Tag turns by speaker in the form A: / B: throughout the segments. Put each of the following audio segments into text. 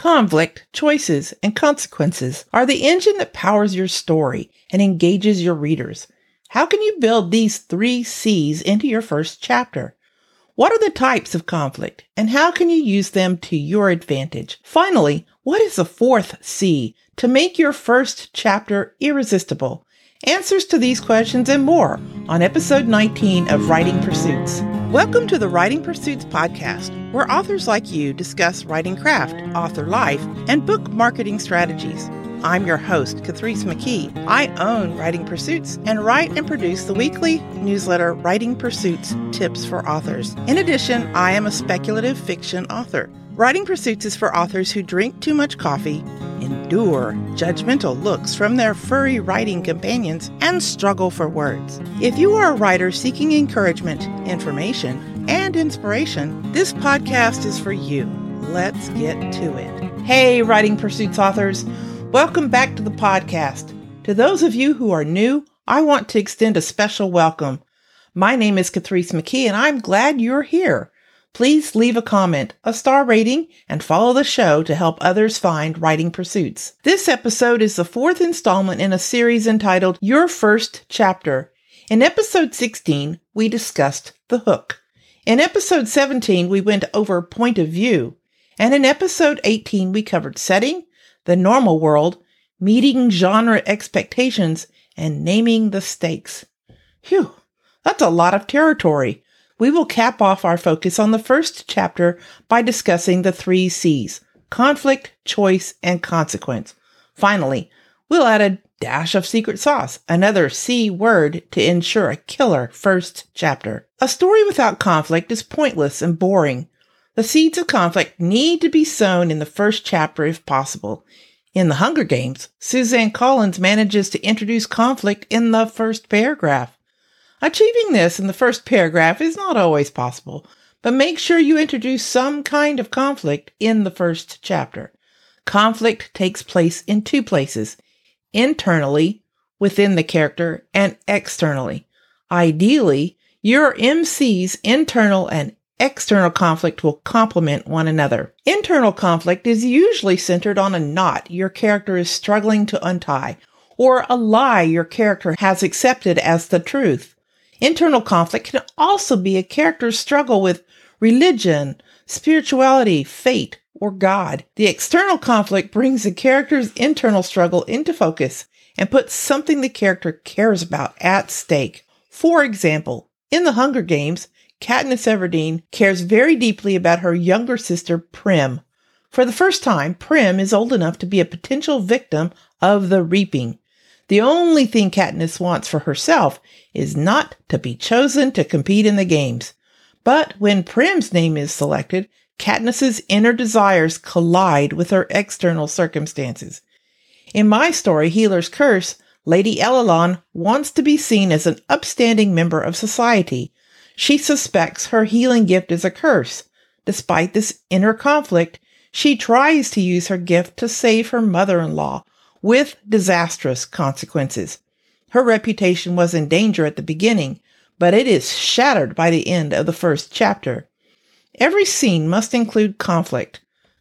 A: Conflict, choices, and consequences are the engine that powers your story and engages your readers. How can you build these three C's into your first chapter? What are the types of conflict and how can you use them to your advantage? Finally, what is the fourth C to make your first chapter irresistible? Answers to these questions and more on episode 19 of Writing Pursuits. Welcome to the Writing Pursuits podcast, where authors like you discuss writing craft, author life, and book marketing strategies. I'm your host, Catrice McKee. I own Writing Pursuits and write and produce the weekly newsletter Writing Pursuits Tips for Authors. In addition, I am a speculative fiction author. Writing Pursuits is for authors who drink too much coffee, endure judgmental looks from their furry writing companions, and struggle for words. If you are a writer seeking encouragement, information, and inspiration, this podcast is for you. Let's get to it. Hey, Writing Pursuits authors, welcome back to the podcast. To those of you who are new, I want to extend a special welcome. My name is Catrice McKee, and I'm glad you're here please leave a comment, a star rating, and follow the show to help others find writing pursuits. This episode is the fourth installment in a series entitled Your First Chapter. In episode 16, we discussed the hook. In episode 17, we went over point of view. And in episode 18, we covered setting, the normal world, meeting genre expectations, and naming the stakes. Phew, that's a lot of territory we will cap off our focus on the first chapter by discussing the three C's conflict, choice, and consequence. Finally, we'll add a dash of secret sauce, another C word to ensure a killer first chapter. A story without conflict is pointless and boring. The seeds of conflict need to be sown in the first chapter if possible. In The Hunger Games, Suzanne Collins manages to introduce conflict in the first paragraph. Achieving this in the first paragraph is not always possible, but make sure you introduce some kind of conflict in the first chapter. Conflict takes place in two places internally, within the character, and externally. Ideally, your MC's internal and external conflict will complement one another. Internal conflict is usually centered on a knot your character is struggling to untie, or a lie your character has accepted as the truth. Internal conflict can also be a character's struggle with religion, spirituality, fate, or God. The external conflict brings the character's internal struggle into focus and puts something the character cares about at stake. For example, in the Hunger Games, Katniss Everdeen cares very deeply about her younger sister, Prim. For the first time, Prim is old enough to be a potential victim of the reaping. The only thing Katniss wants for herself is not to be chosen to compete in the games. But when Prim's name is selected, Katniss's inner desires collide with her external circumstances. In my story, Healer's Curse, Lady Ellalon wants to be seen as an upstanding member of society. She suspects her healing gift is a curse. Despite this inner conflict, she tries to use her gift to save her mother-in-law, with disastrous consequences. Her reputation was in danger at the beginning, but it is shattered by the end of the first chapter. Every scene must include conflict.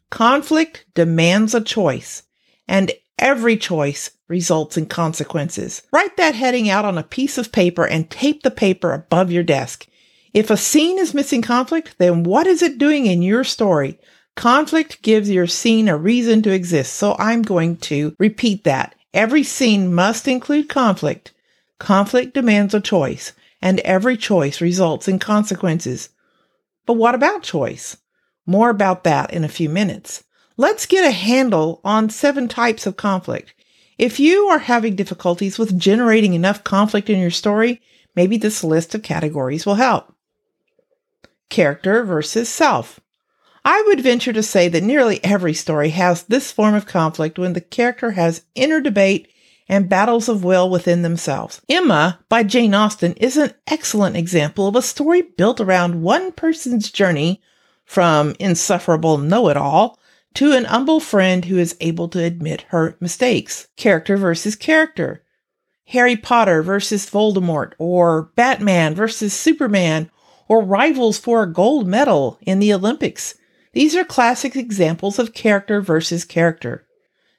A: Conflict demands a choice, and every choice results in consequences. Write that heading out on a piece of paper and tape the paper above your desk. If a scene is missing conflict, then what is it doing in your story? Conflict gives your scene a reason to exist, so I'm going to repeat that. Every scene must include conflict. Conflict demands a choice, and every choice results in consequences. But what about choice? More about that in a few minutes. Let's get a handle on seven types of conflict. If you are having difficulties with generating enough conflict in your story, maybe this list of categories will help. Character versus self. I would venture to say that nearly every story has this form of conflict when the character has inner debate and battles of will within themselves. Emma by Jane Austen is an excellent example of a story built around one person's journey from insufferable know-it-all to an humble friend who is able to admit her mistakes. Character versus character. Harry Potter versus Voldemort, or Batman versus Superman, or rivals for a gold medal in the Olympics. These are classic examples of character versus character.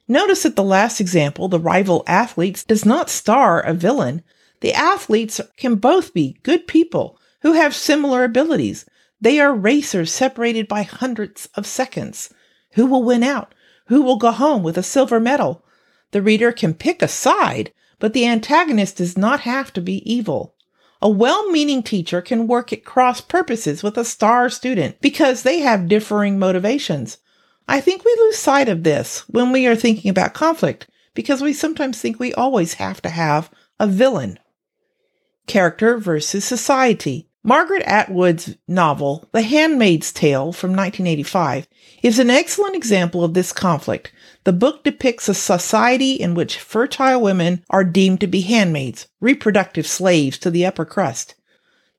A: Notice that the last example, the rival athletes, does not star a villain. The athletes can both be good people who have similar abilities. They are racers separated by hundreds of seconds. Who will win out? Who will go home with a silver medal? The reader can pick a side, but the antagonist does not have to be evil. A well meaning teacher can work at cross purposes with a star student because they have differing motivations. I think we lose sight of this when we are thinking about conflict because we sometimes think we always have to have a villain. Character versus society. Margaret Atwood's novel, The Handmaid's Tale from 1985, is an excellent example of this conflict. The book depicts a society in which fertile women are deemed to be handmaids, reproductive slaves to the upper crust.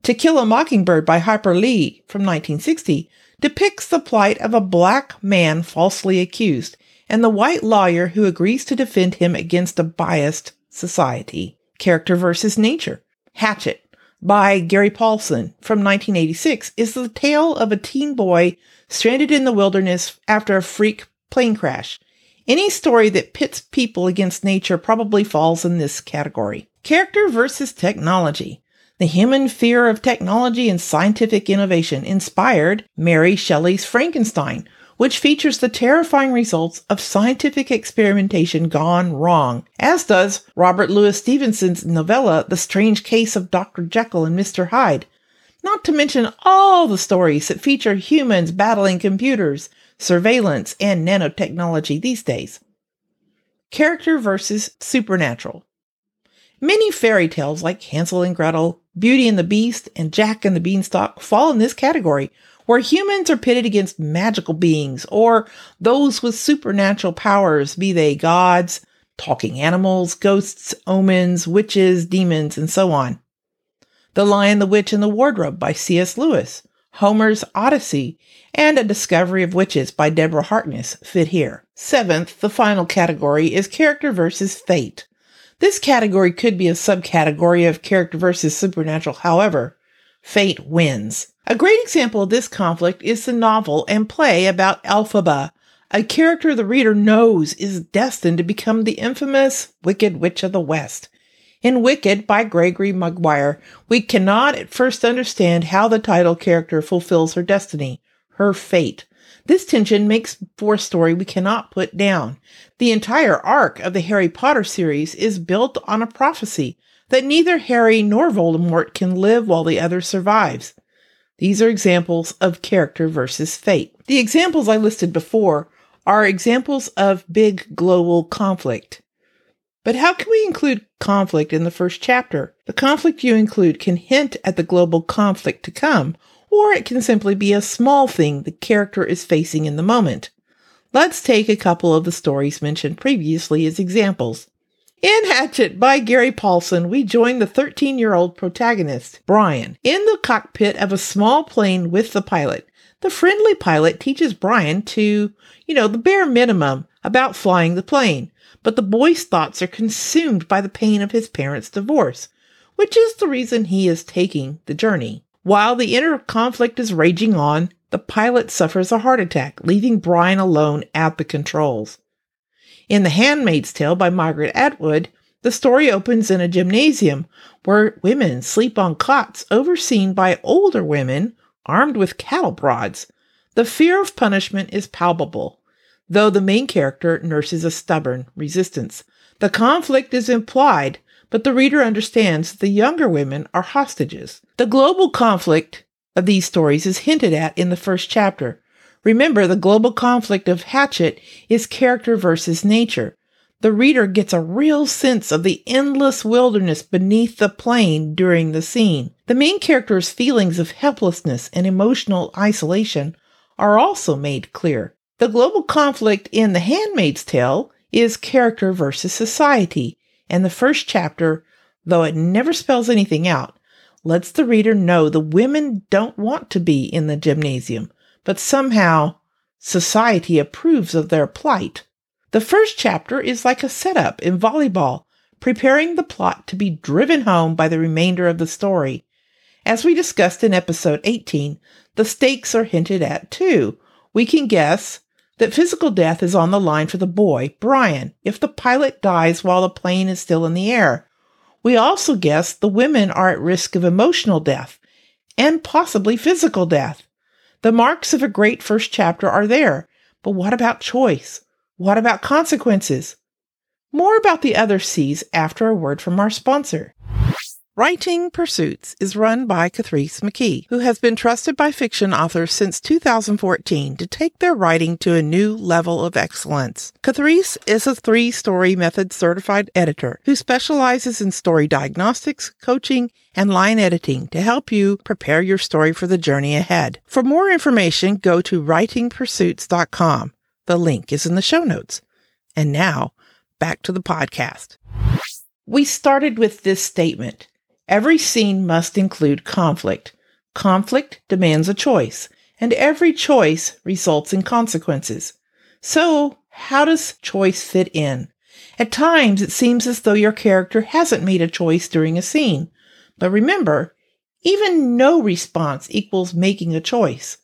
A: To Kill a Mockingbird by Harper Lee from 1960 depicts the plight of a black man falsely accused and the white lawyer who agrees to defend him against a biased society. Character versus nature. Hatchet by Gary Paulsen from 1986 is the tale of a teen boy stranded in the wilderness after a freak plane crash. Any story that pits people against nature probably falls in this category. Character versus technology. The human fear of technology and scientific innovation inspired Mary Shelley's Frankenstein, which features the terrifying results of scientific experimentation gone wrong, as does Robert Louis Stevenson's novella The Strange Case of Dr. Jekyll and Mr. Hyde, not to mention all the stories that feature humans battling computers, surveillance, and nanotechnology these days. Character versus supernatural. Many fairy tales like Hansel and Gretel, Beauty and the Beast, and Jack and the Beanstalk fall in this category, where humans are pitted against magical beings or those with supernatural powers, be they gods, talking animals, ghosts, omens, witches, demons, and so on. The Lion, the Witch, and the Wardrobe by C.S. Lewis, Homer's Odyssey, and A Discovery of Witches by Deborah Harkness fit here. Seventh, the final category is character versus fate. This category could be a subcategory of character versus supernatural, however, fate wins. A great example of this conflict is the novel and play about Elphaba, a character the reader knows is destined to become the infamous Wicked Witch of the West. In Wicked by Gregory Maguire, we cannot at first understand how the title character fulfills her destiny, her fate. This tension makes for a story we cannot put down. The entire arc of the Harry Potter series is built on a prophecy that neither Harry nor Voldemort can live while the other survives. These are examples of character versus fate. The examples I listed before are examples of big global conflict. But how can we include conflict in the first chapter? The conflict you include can hint at the global conflict to come, or it can simply be a small thing the character is facing in the moment. Let's take a couple of the stories mentioned previously as examples. In Hatchet by Gary Paulsen, we join the 13 year old protagonist, Brian, in the cockpit of a small plane with the pilot. The friendly pilot teaches Brian to, you know, the bare minimum about flying the plane, but the boy's thoughts are consumed by the pain of his parents' divorce, which is the reason he is taking the journey. While the inner conflict is raging on, the pilot suffers a heart attack, leaving Brian alone at the controls. In The Handmaid's Tale by Margaret Atwood, the story opens in a gymnasium where women sleep on cots overseen by older women armed with cattle prods. The fear of punishment is palpable, though the main character nurses a stubborn resistance. The conflict is implied, but the reader understands that the younger women are hostages. The global conflict of these stories is hinted at in the first chapter, Remember, the global conflict of Hatchet is character versus nature. The reader gets a real sense of the endless wilderness beneath the plane during the scene. The main character's feelings of helplessness and emotional isolation are also made clear. The global conflict in The Handmaid's Tale is character versus society, and the first chapter, though it never spells anything out, lets the reader know the women don't want to be in the gymnasium but somehow society approves of their plight. The first chapter is like a setup in volleyball, preparing the plot to be driven home by the remainder of the story. As we discussed in episode 18, the stakes are hinted at too. We can guess that physical death is on the line for the boy, Brian, if the pilot dies while the plane is still in the air. We also guess the women are at risk of emotional death and possibly physical death. The marks of a great first chapter are there, but what about choice? What about consequences? More about the other C's after a word from our sponsor. Writing Pursuits is run by Catrice McKee, who has been trusted by fiction authors since 2014 to take their writing to a new level of excellence. Catrice is a three story method certified editor who specializes in story diagnostics, coaching, and line editing to help you prepare your story for the journey ahead. For more information, go to writingpursuits.com. The link is in the show notes. And now, back to the podcast. We started with this statement. Every scene must include conflict. Conflict demands a choice, and every choice results in consequences. So, how does choice fit in? At times, it seems as though your character hasn't made a choice during a scene. But remember, even no response equals making a choice.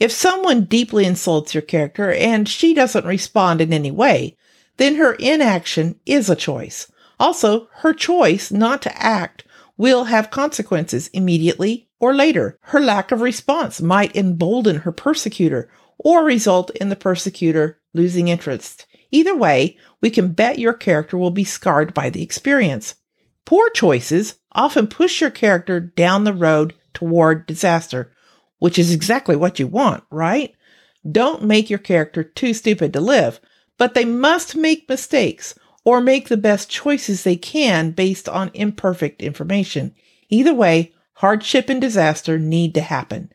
A: If someone deeply insults your character and she doesn't respond in any way, then her inaction is a choice. Also, her choice not to act will have consequences immediately or later. Her lack of response might embolden her persecutor or result in the persecutor losing interest. Either way, we can bet your character will be scarred by the experience. Poor choices often push your character down the road toward disaster, which is exactly what you want, right? Don't make your character too stupid to live, but they must make mistakes or make the best choices they can based on imperfect information. Either way, hardship and disaster need to happen.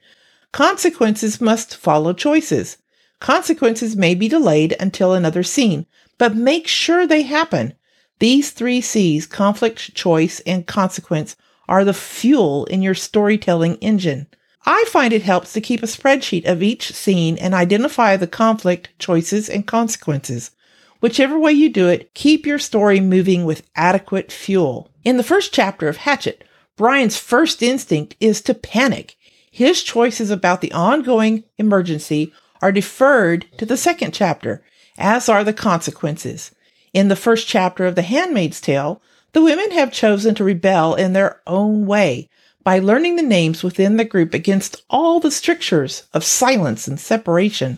A: Consequences must follow choices. Consequences may be delayed until another scene, but make sure they happen. These three C's, conflict, choice, and consequence, are the fuel in your storytelling engine. I find it helps to keep a spreadsheet of each scene and identify the conflict, choices, and consequences. Whichever way you do it, keep your story moving with adequate fuel. In the first chapter of Hatchet, Brian's first instinct is to panic. His choices about the ongoing emergency are deferred to the second chapter, as are the consequences. In the first chapter of The Handmaid's Tale, the women have chosen to rebel in their own way by learning the names within the group against all the strictures of silence and separation.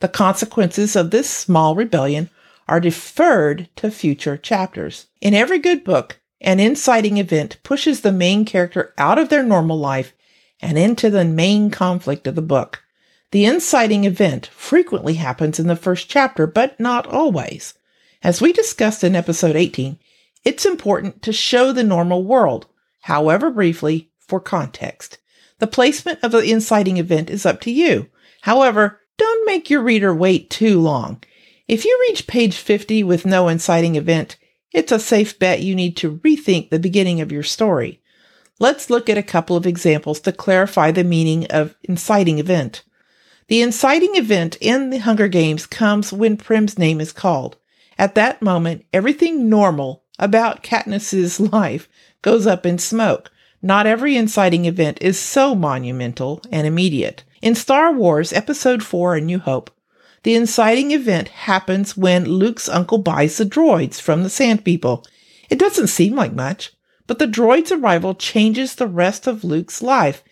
A: The consequences of this small rebellion are deferred to future chapters. In every good book, an inciting event pushes the main character out of their normal life and into the main conflict of the book. The inciting event frequently happens in the first chapter, but not always. As we discussed in episode 18, it's important to show the normal world, however briefly, for context. The placement of the inciting event is up to you. However, don't make your reader wait too long. If you reach page 50 with no inciting event, it's a safe bet you need to rethink the beginning of your story. Let's look at a couple of examples to clarify the meaning of inciting event. The inciting event in the Hunger Games comes when Prim's name is called. At that moment, everything normal about Katniss's life goes up in smoke. Not every inciting event is so monumental and immediate. In Star Wars Episode 4 A New Hope, the inciting event happens when Luke's uncle buys the droids from the Sand People. It doesn't seem like much, but the droid's arrival changes the rest of Luke's life.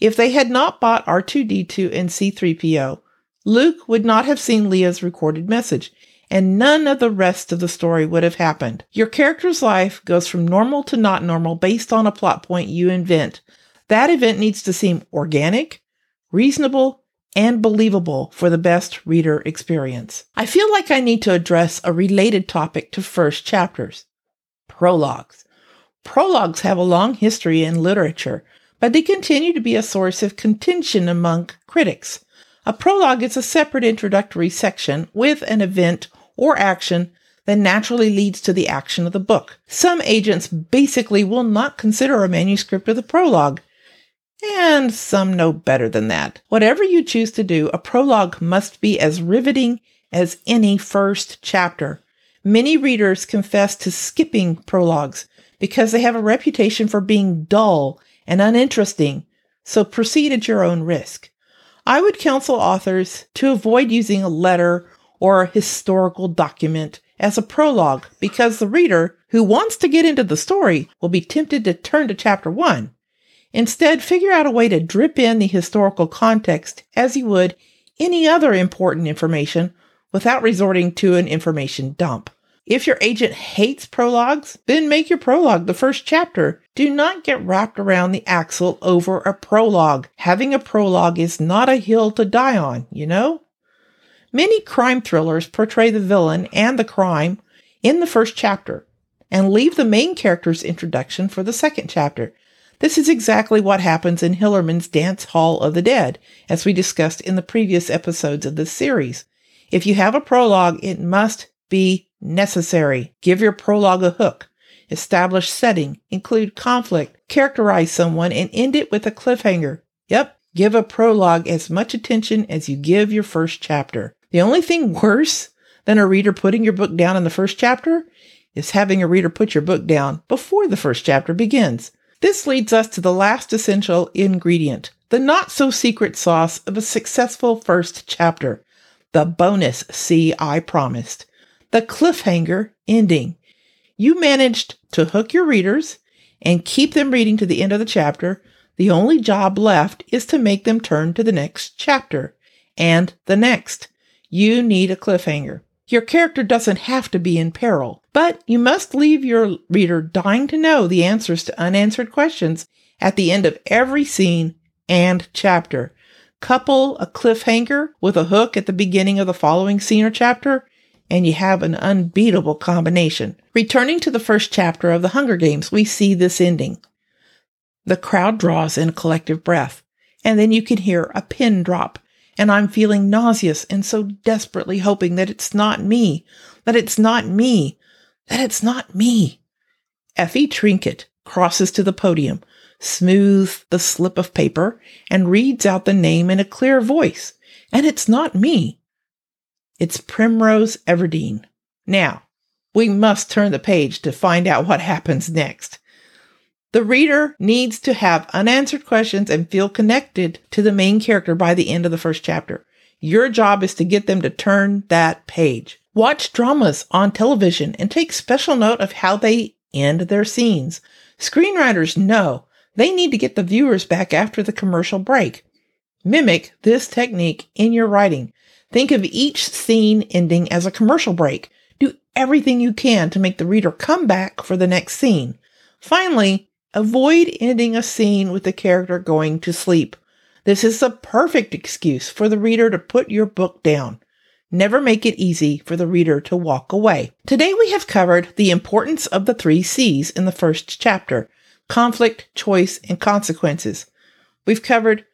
A: If they had not bought R2D2 and C3PO, Luke would not have seen Leia's recorded message, and none of the rest of the story would have happened. Your character's life goes from normal to not normal based on a plot point you invent. That event needs to seem organic, reasonable, and believable for the best reader experience. I feel like I need to address a related topic to first chapters prologues. Prologues have a long history in literature, but they continue to be a source of contention among critics. A prologue is a separate introductory section with an event or action that naturally leads to the action of the book. Some agents basically will not consider a manuscript with a prologue and some know better than that. Whatever you choose to do, a prologue must be as riveting as any first chapter. Many readers confess to skipping prologues because they have a reputation for being dull and uninteresting, so proceed at your own risk. I would counsel authors to avoid using a letter or a historical document as a prologue because the reader who wants to get into the story will be tempted to turn to chapter one. Instead, figure out a way to drip in the historical context as you would any other important information without resorting to an information dump. If your agent hates prologues, then make your prologue the first chapter. Do not get wrapped around the axle over a prologue. Having a prologue is not a hill to die on, you know? Many crime thrillers portray the villain and the crime in the first chapter and leave the main character's introduction for the second chapter. This is exactly what happens in Hillerman's Dance Hall of the Dead, as we discussed in the previous episodes of this series. If you have a prologue, it must be necessary. Give your prologue a hook. Establish setting, include conflict, characterize someone, and end it with a cliffhanger. Yep, give a prologue as much attention as you give your first chapter. The only thing worse than a reader putting your book down in the first chapter is having a reader put your book down before the first chapter begins. This leads us to the last essential ingredient, the not so secret sauce of a successful first chapter, the bonus C I promised the cliffhanger ending. You managed to hook your readers and keep them reading to the end of the chapter. The only job left is to make them turn to the next chapter and the next. You need a cliffhanger. Your character doesn't have to be in peril, but you must leave your reader dying to know the answers to unanswered questions at the end of every scene and chapter. Couple a cliffhanger with a hook at the beginning of the following scene or chapter, and you have an unbeatable combination. Returning to the first chapter of The Hunger Games, we see this ending. The crowd draws in a collective breath, and then you can hear a pin drop, and I'm feeling nauseous and so desperately hoping that it's not me, that it's not me, that it's not me. Effie Trinket crosses to the podium, smooths the slip of paper, and reads out the name in a clear voice. And it's not me. It's Primrose Everdeen. Now, we must turn the page to find out what happens next. The reader needs to have unanswered questions and feel connected to the main character by the end of the first chapter. Your job is to get them to turn that page. Watch dramas on television and take special note of how they end their scenes. Screenwriters know they need to get the viewers back after the commercial break. Mimic this technique in your writing. Think of each scene ending as a commercial break. Do everything you can to make the reader come back for the next scene. Finally, avoid ending a scene with the character going to sleep. This is the perfect excuse for the reader to put your book down. Never make it easy for the reader to walk away. Today we have covered the importance of the three C's in the first chapter conflict, choice, and consequences. We've covered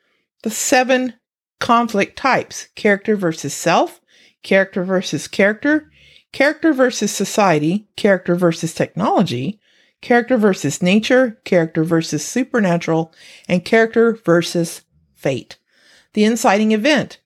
A: the seven conflict types character versus self, character versus character, character versus society, character versus technology, character versus nature, character versus supernatural, and character versus fate. The inciting event,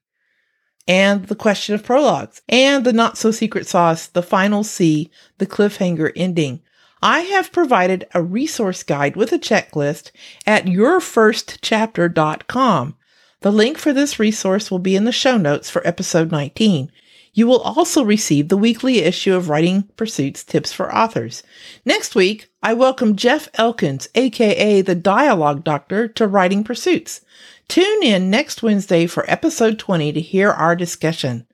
A: and the question of prologues, and the not so secret sauce, the final C, the cliffhanger ending. I have provided a resource guide with a checklist at yourfirstchapter.com. The link for this resource will be in the show notes for episode 19. You will also receive the weekly issue of Writing Pursuits Tips for Authors. Next week, I welcome Jeff Elkins, aka the Dialogue Doctor, to Writing Pursuits. Tune in next Wednesday for episode 20 to hear our discussion.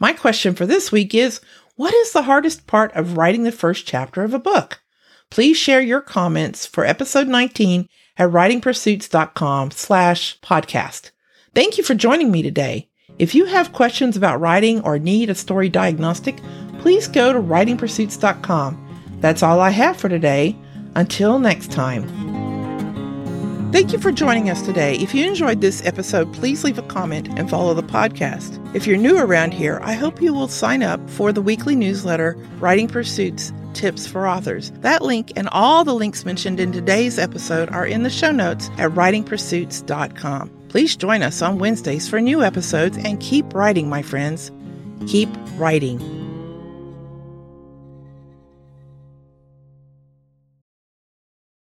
A: My question for this week is What is the hardest part of writing the first chapter of a book? Please share your comments for episode 19 at writingpursuits.com slash podcast. Thank you for joining me today. If you have questions about writing or need a story diagnostic, please go to writingpursuits.com. That's all I have for today. Until next time. Thank you for joining us today. If you enjoyed this episode, please leave a comment and follow the podcast. If you're new around here, I hope you will sign up for the weekly newsletter, Writing Pursuits Tips for Authors. That link and all the links mentioned in today's episode are in the show notes at writingpursuits.com. Please join us on Wednesdays for new episodes and keep writing, my friends. Keep writing.